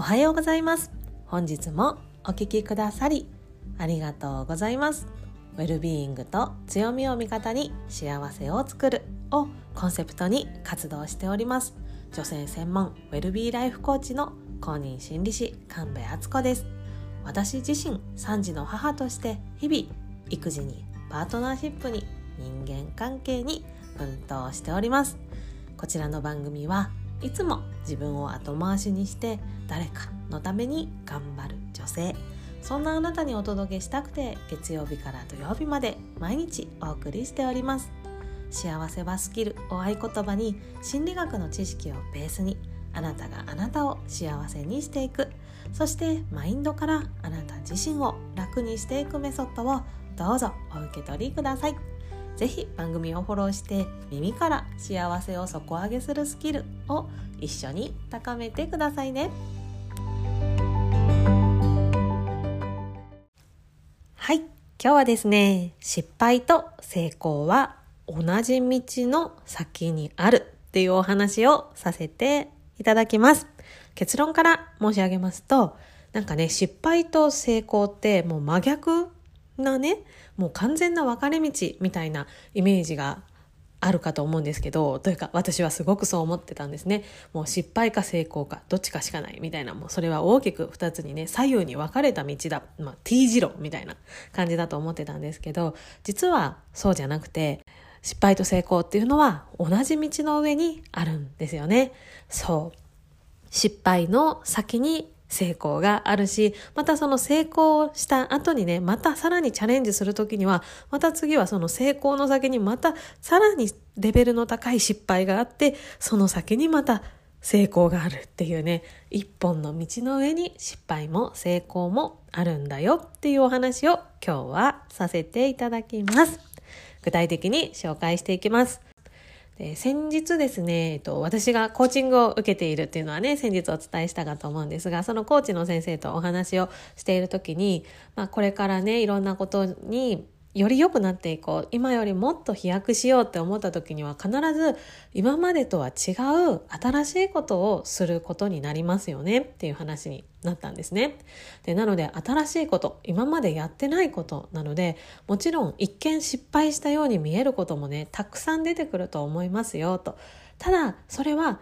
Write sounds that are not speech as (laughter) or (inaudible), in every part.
おはようございます。本日もお聞きくださりありがとうございます。ウェルビーイングと強みを味方に幸せを作るをコンセプトに活動しております。女性専門ウェルビーライフコーチの公認心理師神戸敦子です。私自身3児の母として日々育児にパートナーシップに人間関係に奮闘しております。こちらの番組はいつも自分を後回しにして誰かのために頑張る女性。そんなあなたにお届けしたくて月曜日から土曜日まで毎日お送りしております。幸せはスキルを合言葉に心理学の知識をベースにあなたがあなたを幸せにしていく。そしてマインドからあなた自身を楽にしていくメソッドをどうぞお受け取りください。ぜひ番組をフォローして耳から幸せを底上げするスキルを一緒に高めてくださいね。はい今日はですね失敗と成功は同じ道の先にあるっていうお話をさせていただきます。結論から申し上げますとなんかね失敗と成功ってもう真逆なねもう完全な分かれ道みたいなイメージがあるかと思うんですけどというか私はすごくそう思ってたんですね。もう失敗か成功かどっちかしかないみたいな。もうそれは大きく2つにね左右に分かれた道だ、まあ、T 字路みたいな感じだと思ってたんですけど実はそうじゃなくて失敗と成功っていうのは同じ道の上にあるんですよね。そう。失敗の先に成功があるし、またその成功した後にね、またさらにチャレンジするときには、また次はその成功の先にまたさらにレベルの高い失敗があって、その先にまた成功があるっていうね、一本の道の上に失敗も成功もあるんだよっていうお話を今日はさせていただきます。具体的に紹介していきます。で先日ですね、えっと、私がコーチングを受けているっていうのはね、先日お伝えしたかと思うんですが、そのコーチの先生とお話をしている時に、まあ、これからね、いろんなことにより良くなっていこう今よりもっと飛躍しようって思った時には必ず今までとは違う新しいことをすることになりますよねっていう話になったんですね。でなので新しいこと今までやってないことなのでもちろん一見失敗したように見えることもねたくさん出てくると思いますよと。ただそれは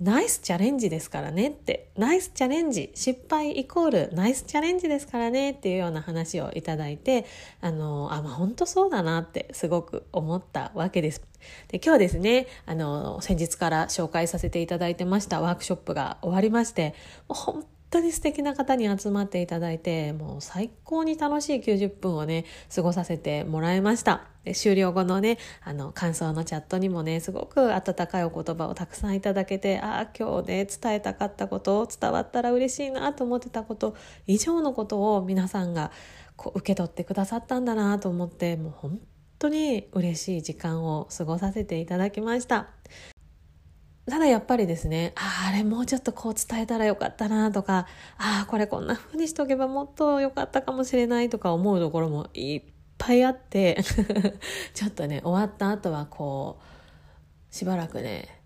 ナイスチャレンジですからねって、ナイスチャレンジ、失敗イコールナイスチャレンジですからねっていうような話をいただいて、あの、あ、まあ本当そうだなってすごく思ったわけです。で今日ですね、あの、先日から紹介させていただいてましたワークショップが終わりまして、もう本当に素敵な方に集まっていただいてもう最高に楽しい90分をね過ごさせてもらいましたで終了後のねあの感想のチャットにもねすごく温かいお言葉をたくさんいただけてああ今日ね伝えたかったことを伝わったら嬉しいなと思ってたこと以上のことを皆さんがこう受け取ってくださったんだなと思ってもう本当に嬉しい時間を過ごさせていただきました。ただやっぱりですね、ああ、あれもうちょっとこう伝えたらよかったなとか、ああ、これこんな風にしとけばもっと良かったかもしれないとか思うところもいっぱいあって (laughs) ちょっとね、終わった後はこう、しばらくね、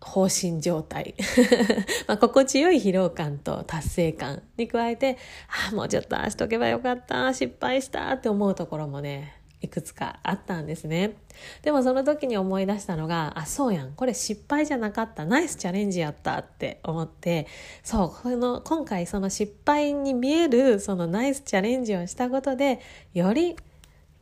放心状態。(laughs) まあ心地よい疲労感と達成感に加えて、ああ、もうちょっとああしとけばよかった、失敗したって思うところもね、いくつかあったんですね。でもその時に思い出したのが、あ、そうやん。これ失敗じゃなかった。ナイスチャレンジやったって思って、そう、この、今回その失敗に見えるそのナイスチャレンジをしたことで、より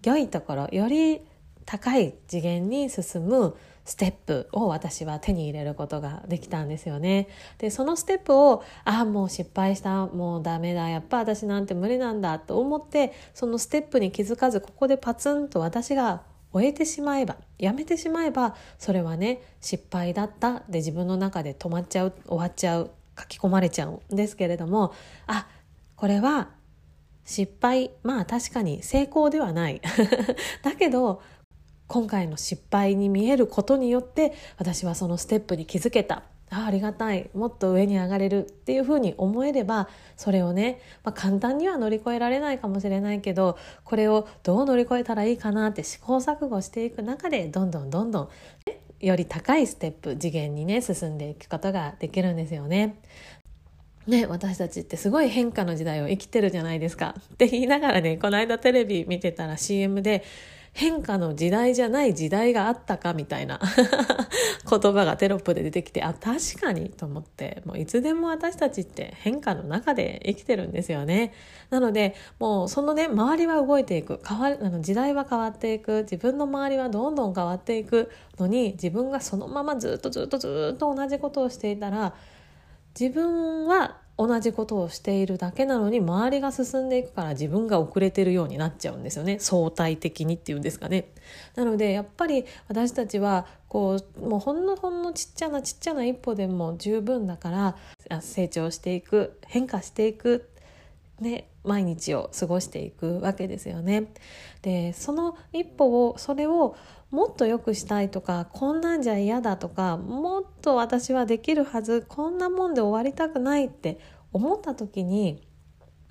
良いところ、より高い次元に進むステップを私は手に入れることができたんですよね。で、そのステップを、ああ、もう失敗した、もうダメだ、やっぱ私なんて無理なんだと思って、そのステップに気づかず、ここでパツンと私が終えてしまえば、やめてしまえば、それはね、失敗だったで自分の中で止まっちゃう、終わっちゃう、書き込まれちゃうんですけれども、あ、これは失敗、まあ確かに成功ではない。(laughs) だけど、今回の失敗に見えることによって私はそのステップに気づけたあありがたいもっと上に上がれるっていうふうに思えればそれをね、まあ、簡単には乗り越えられないかもしれないけどこれをどう乗り越えたらいいかなって試行錯誤していく中でどんどんどんどん、ね、より高いステップ次元にね進んでいくことができるんですよね。ね、私たちってすごい変化の時代を生きてるじゃないですか。って言いながらね、この間テレビ見てたら CM で、変化の時代じゃない時代があったかみたいな (laughs) 言葉がテロップで出てきて、あ、確かにと思って、もういつでも私たちって変化の中で生きてるんですよね。なので、もうそのね、周りは動いていく、変わあの時代は変わっていく、自分の周りはどんどん変わっていく。のに、自分がそのままずっとずっとずっと同じことをしていたら、自分は同じことをしているだけなのに周りが進んでいくから自分が遅れてるようになっちゃうんですよね相対的にっていうんですかね。なのでやっぱり私たちはこうもうほんのほんのちっちゃなちっちゃな一歩でも十分だから成長していく変化していくね、毎日を過ごしていくわけですよね。でその一歩をそれをもっと良くしたいとかこんなんじゃ嫌だとかもっと私はできるはずこんなもんで終わりたくないって思った時に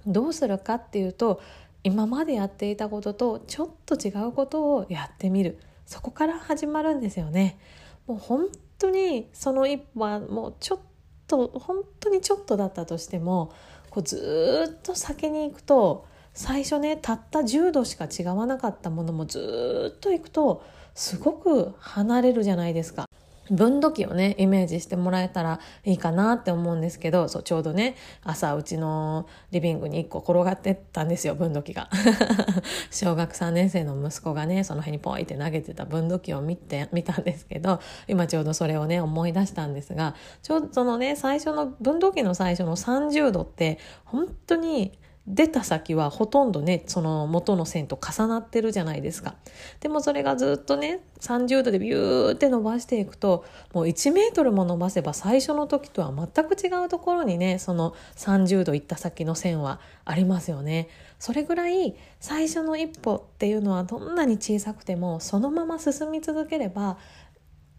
どうするかっていうと今までやっていたこととちょっと違うことをやってみるそこから始まるんですよね。もう本当にその一歩はもうちょっと本当にちょっとだったとしてもこうずっと先に行くと最初ねたった10度しか違わなかったものもずっと行くとすごく離れるじゃないですか。分度器をねイメージしてもらえたらいいかなって思うんですけどそうちょうどね朝うちのリビングに1個転がってたんですよ分度器が。(laughs) 小学3年生の息子がねその辺にポイって投げてた分度器を見て見たんですけど今ちょうどそれをね思い出したんですがちょうどそのね最初の分度器の最初の30度って本当に出た先はほとんどねその元の線と重なってるじゃないですかでもそれがずっとね30度でビューって伸ばしていくともう1メートルも伸ばせば最初の時とは全く違うところにねその30度行った先の線はありますよねそれぐらい最初の一歩っていうのはどんなに小さくてもそのまま進み続ければ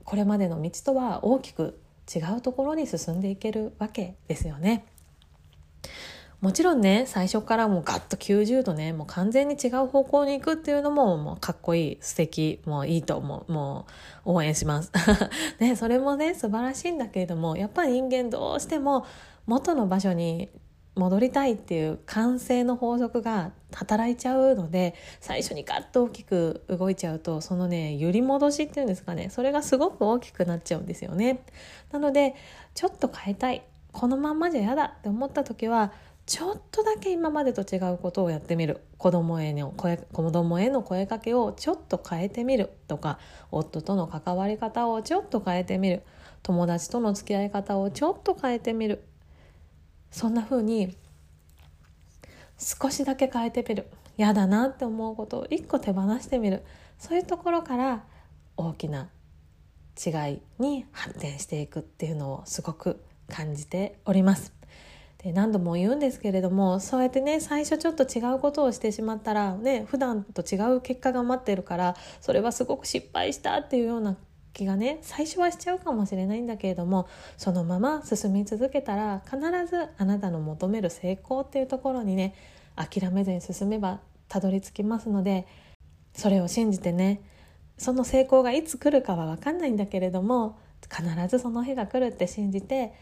これまでの道とは大きく違うところに進んでいけるわけですよね。もちろんね最初からもうガッと90度ねもう完全に違う方向に行くっていうのももうかっこいい素敵もういいと思うもう応援します。(laughs) ねそれもね素晴らしいんだけれどもやっぱり人間どうしても元の場所に戻りたいっていう完成の法則が働いちゃうので最初にガッと大きく動いちゃうとそのね揺り戻しっていうんですかねそれがすごく大きくなっちゃうんですよね。なのでちょっと変えたいこのまんまじゃ嫌だって思った時はちょっとだけ今までと違うことをやってみる。子供への声子供への声かけをちょっと変えてみる。とか夫との関わり方をちょっと変えてみる。友達との付き合い方をちょっと変えてみる。そんな風に少しだけ変えてみる。嫌だなって思うことを一個手放してみる。そういうところから大きな違いに発展していくっていうのをすごく感じております。で何度も言うんですけれどもそうやってね最初ちょっと違うことをしてしまったらね普段と違う結果が待ってるからそれはすごく失敗したっていうような気がね最初はしちゃうかもしれないんだけれどもそのまま進み続けたら必ずあなたの求める成功っていうところにね諦めずに進めばたどり着きますのでそれを信じてねその成功がいつ来るかは分かんないんだけれども必ずその日が来るって信じて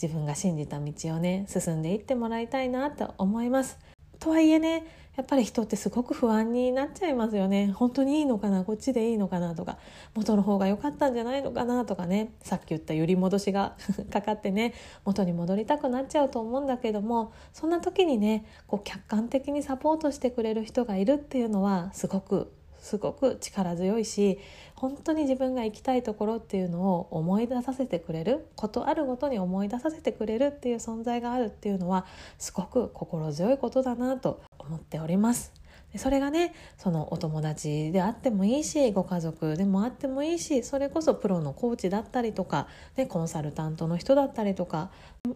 自分が信じた道をね進んでいってもらいたいなと思います。とはいえねやっぱり人ってすごく不安になっちゃいますよね本当にいいのかなこっちでいいのかなとか元の方が良かったんじゃないのかなとかねさっき言った揺り戻しが (laughs) かかってね元に戻りたくなっちゃうと思うんだけどもそんな時にねこう客観的にサポートしてくれる人がいるっていうのはすごくすごく力強いし本当に自分が行きたいところっていうのを思い出させてくれることあるごとに思い出させてくれるっていう存在があるっていうのはすごく心強いことだなと思っております。それがねそのお友達であってもいいしご家族でもあってもいいしそれこそプロのコーチだったりとか、ね、コンサルタントの人だったりとか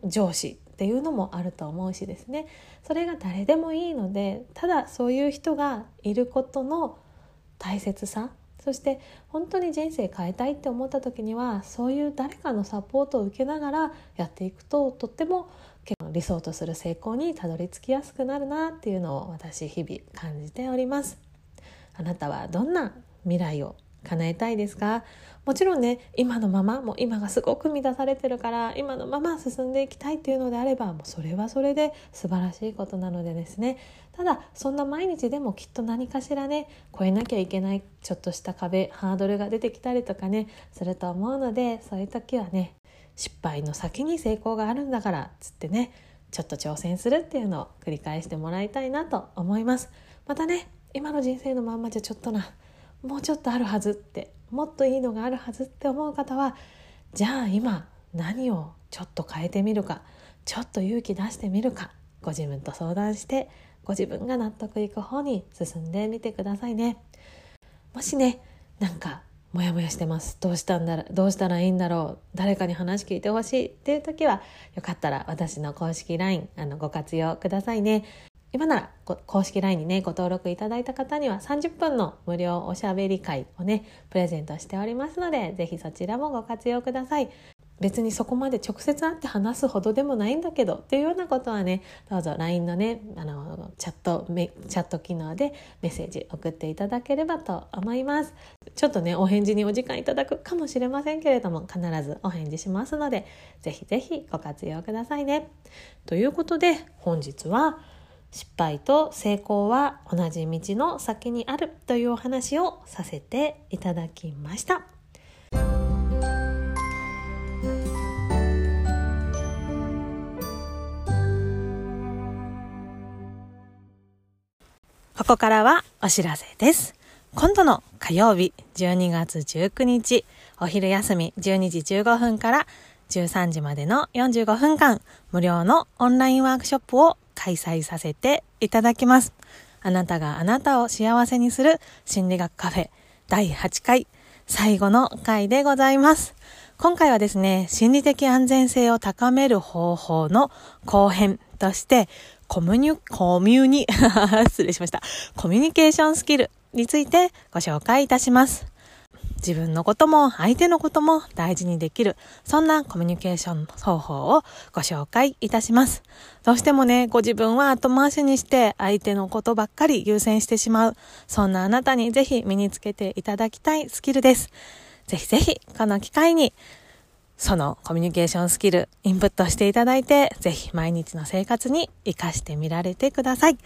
上司っていうのもあると思うしですねそれが誰でもいいのでただそういう人がいることの大切さそして本当に人生変えたいって思った時にはそういう誰かのサポートを受けながらやっていくととっても理想とする成功にたどり着きやすくなるなっていうのを私日々感じております。あなたはどんな未来を叶えたいですか？もちろんね今のままもう今がすごく乱されてるから今のまま進んでいきたいっていうのであればもうそれはそれで素晴らしいことなのでですね。ただそんな毎日でもきっと何かしらね超えなきゃいけないちょっとした壁ハードルが出てきたりとかねすると思うのでそういう時はね失敗の先に成功があるんだからつってねちょっと挑戦するっていうのを繰り返してもらいたいなと思います。またね今の人生のまんまじゃちょっとなもうちょっとあるはずってもっといいのがあるはずって思う方はじゃあ今何をちょっと変えてみるかちょっと勇気出してみるかご自分と相談してご自分が納得いく方に進んでみてくださいね。もしねなんかモヤモヤしてます。どうしたんだどうしたらいいんだろう。誰かに話聞いてほしいっていう時はよかったら私の公式 LINE あのご活用くださいね。今なら公式 LINE にねご登録いただいた方には30分の無料おしゃべり会をねプレゼントしておりますので是非そちらもご活用ください。別にそこまで直接会って話すほどでもないんだけどっていうようなことはねどうぞ LINE のねあのチャットチャット機能でメッセージ送っていただければと思います。ちょっとねお返事にお時間いただくかもしれませんけれども必ずお返事しますので是非是非ご活用くださいね。ということで本日は「失敗と成功は同じ道の先にあるというお話をさせていただきました。ここからはお知らせです。今度の火曜日12月19日お昼休み12時15分から13時までの45分間無料のオンラインワークショップを開催させていただきます。あなたがあなたを幸せにする心理学カフェ第8回最後の回でございます。今回はですね、心理的安全性を高める方法の後編として、コミュニ、コミュニ、(laughs) 失礼しました。コミュニケーションスキルについてご紹介いたします。自分のことも相手のことも大事にできる、そんなコミュニケーション方法をご紹介いたします。どうしてもね、ご自分は後回しにして相手のことばっかり優先してしまう、そんなあなたにぜひ身につけていただきたいスキルです。ぜひぜひ、この機会に、そのコミュニケーションスキル、インプットしていただいて、ぜひ毎日の生活に活かしてみられてください。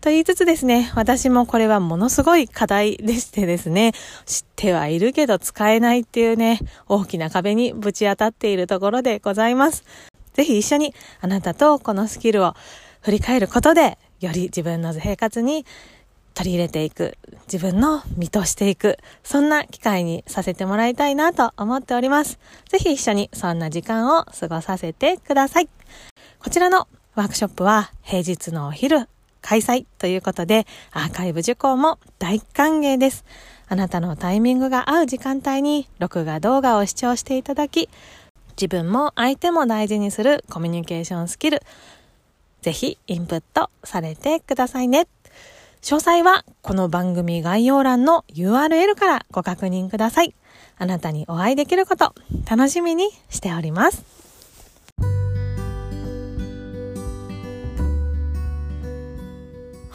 と言いつつですね、私もこれはものすごい課題でしてですね、知ってはいるけど使えないっていうね、大きな壁にぶち当たっているところでございます。ぜひ一緒にあなたとこのスキルを振り返ることで、より自分の生活に取り入れていく、自分の見通していく、そんな機会にさせてもらいたいなと思っております。ぜひ一緒にそんな時間を過ごさせてください。こちらのワークショップは平日のお昼開催ということで、アーカイブ受講も大歓迎です。あなたのタイミングが合う時間帯に録画動画を視聴していただき、自分も相手も大事にするコミュニケーションスキル、ぜひインプットされてくださいね。詳細はこの番組概要欄の URL からご確認ください。あなたにお会いできること楽しみにしております。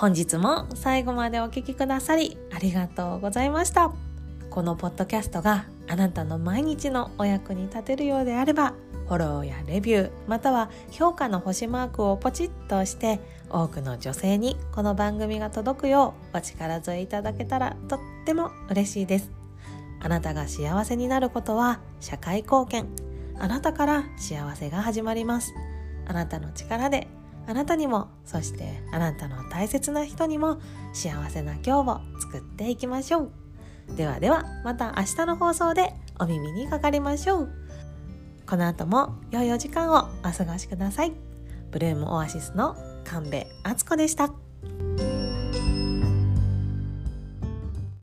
本日も最後までお聴きくださりありがとうございました。このポッドキャストがあなたの毎日のお役に立てるようであればフォローやレビューまたは評価の星マークをポチッとして多くの女性にこの番組が届くようお力添えいただけたらとっても嬉しいです。あなたが幸せになることは社会貢献。あなたから幸せが始まります。あなたの力であなたにもそしてあなたの大切な人にも幸せな今日を作っていきましょう。ではではまた明日の放送でお耳にかかりましょう。この後も良いお時間をお過ごしください。ブルームオアシスの神戸敦子でした。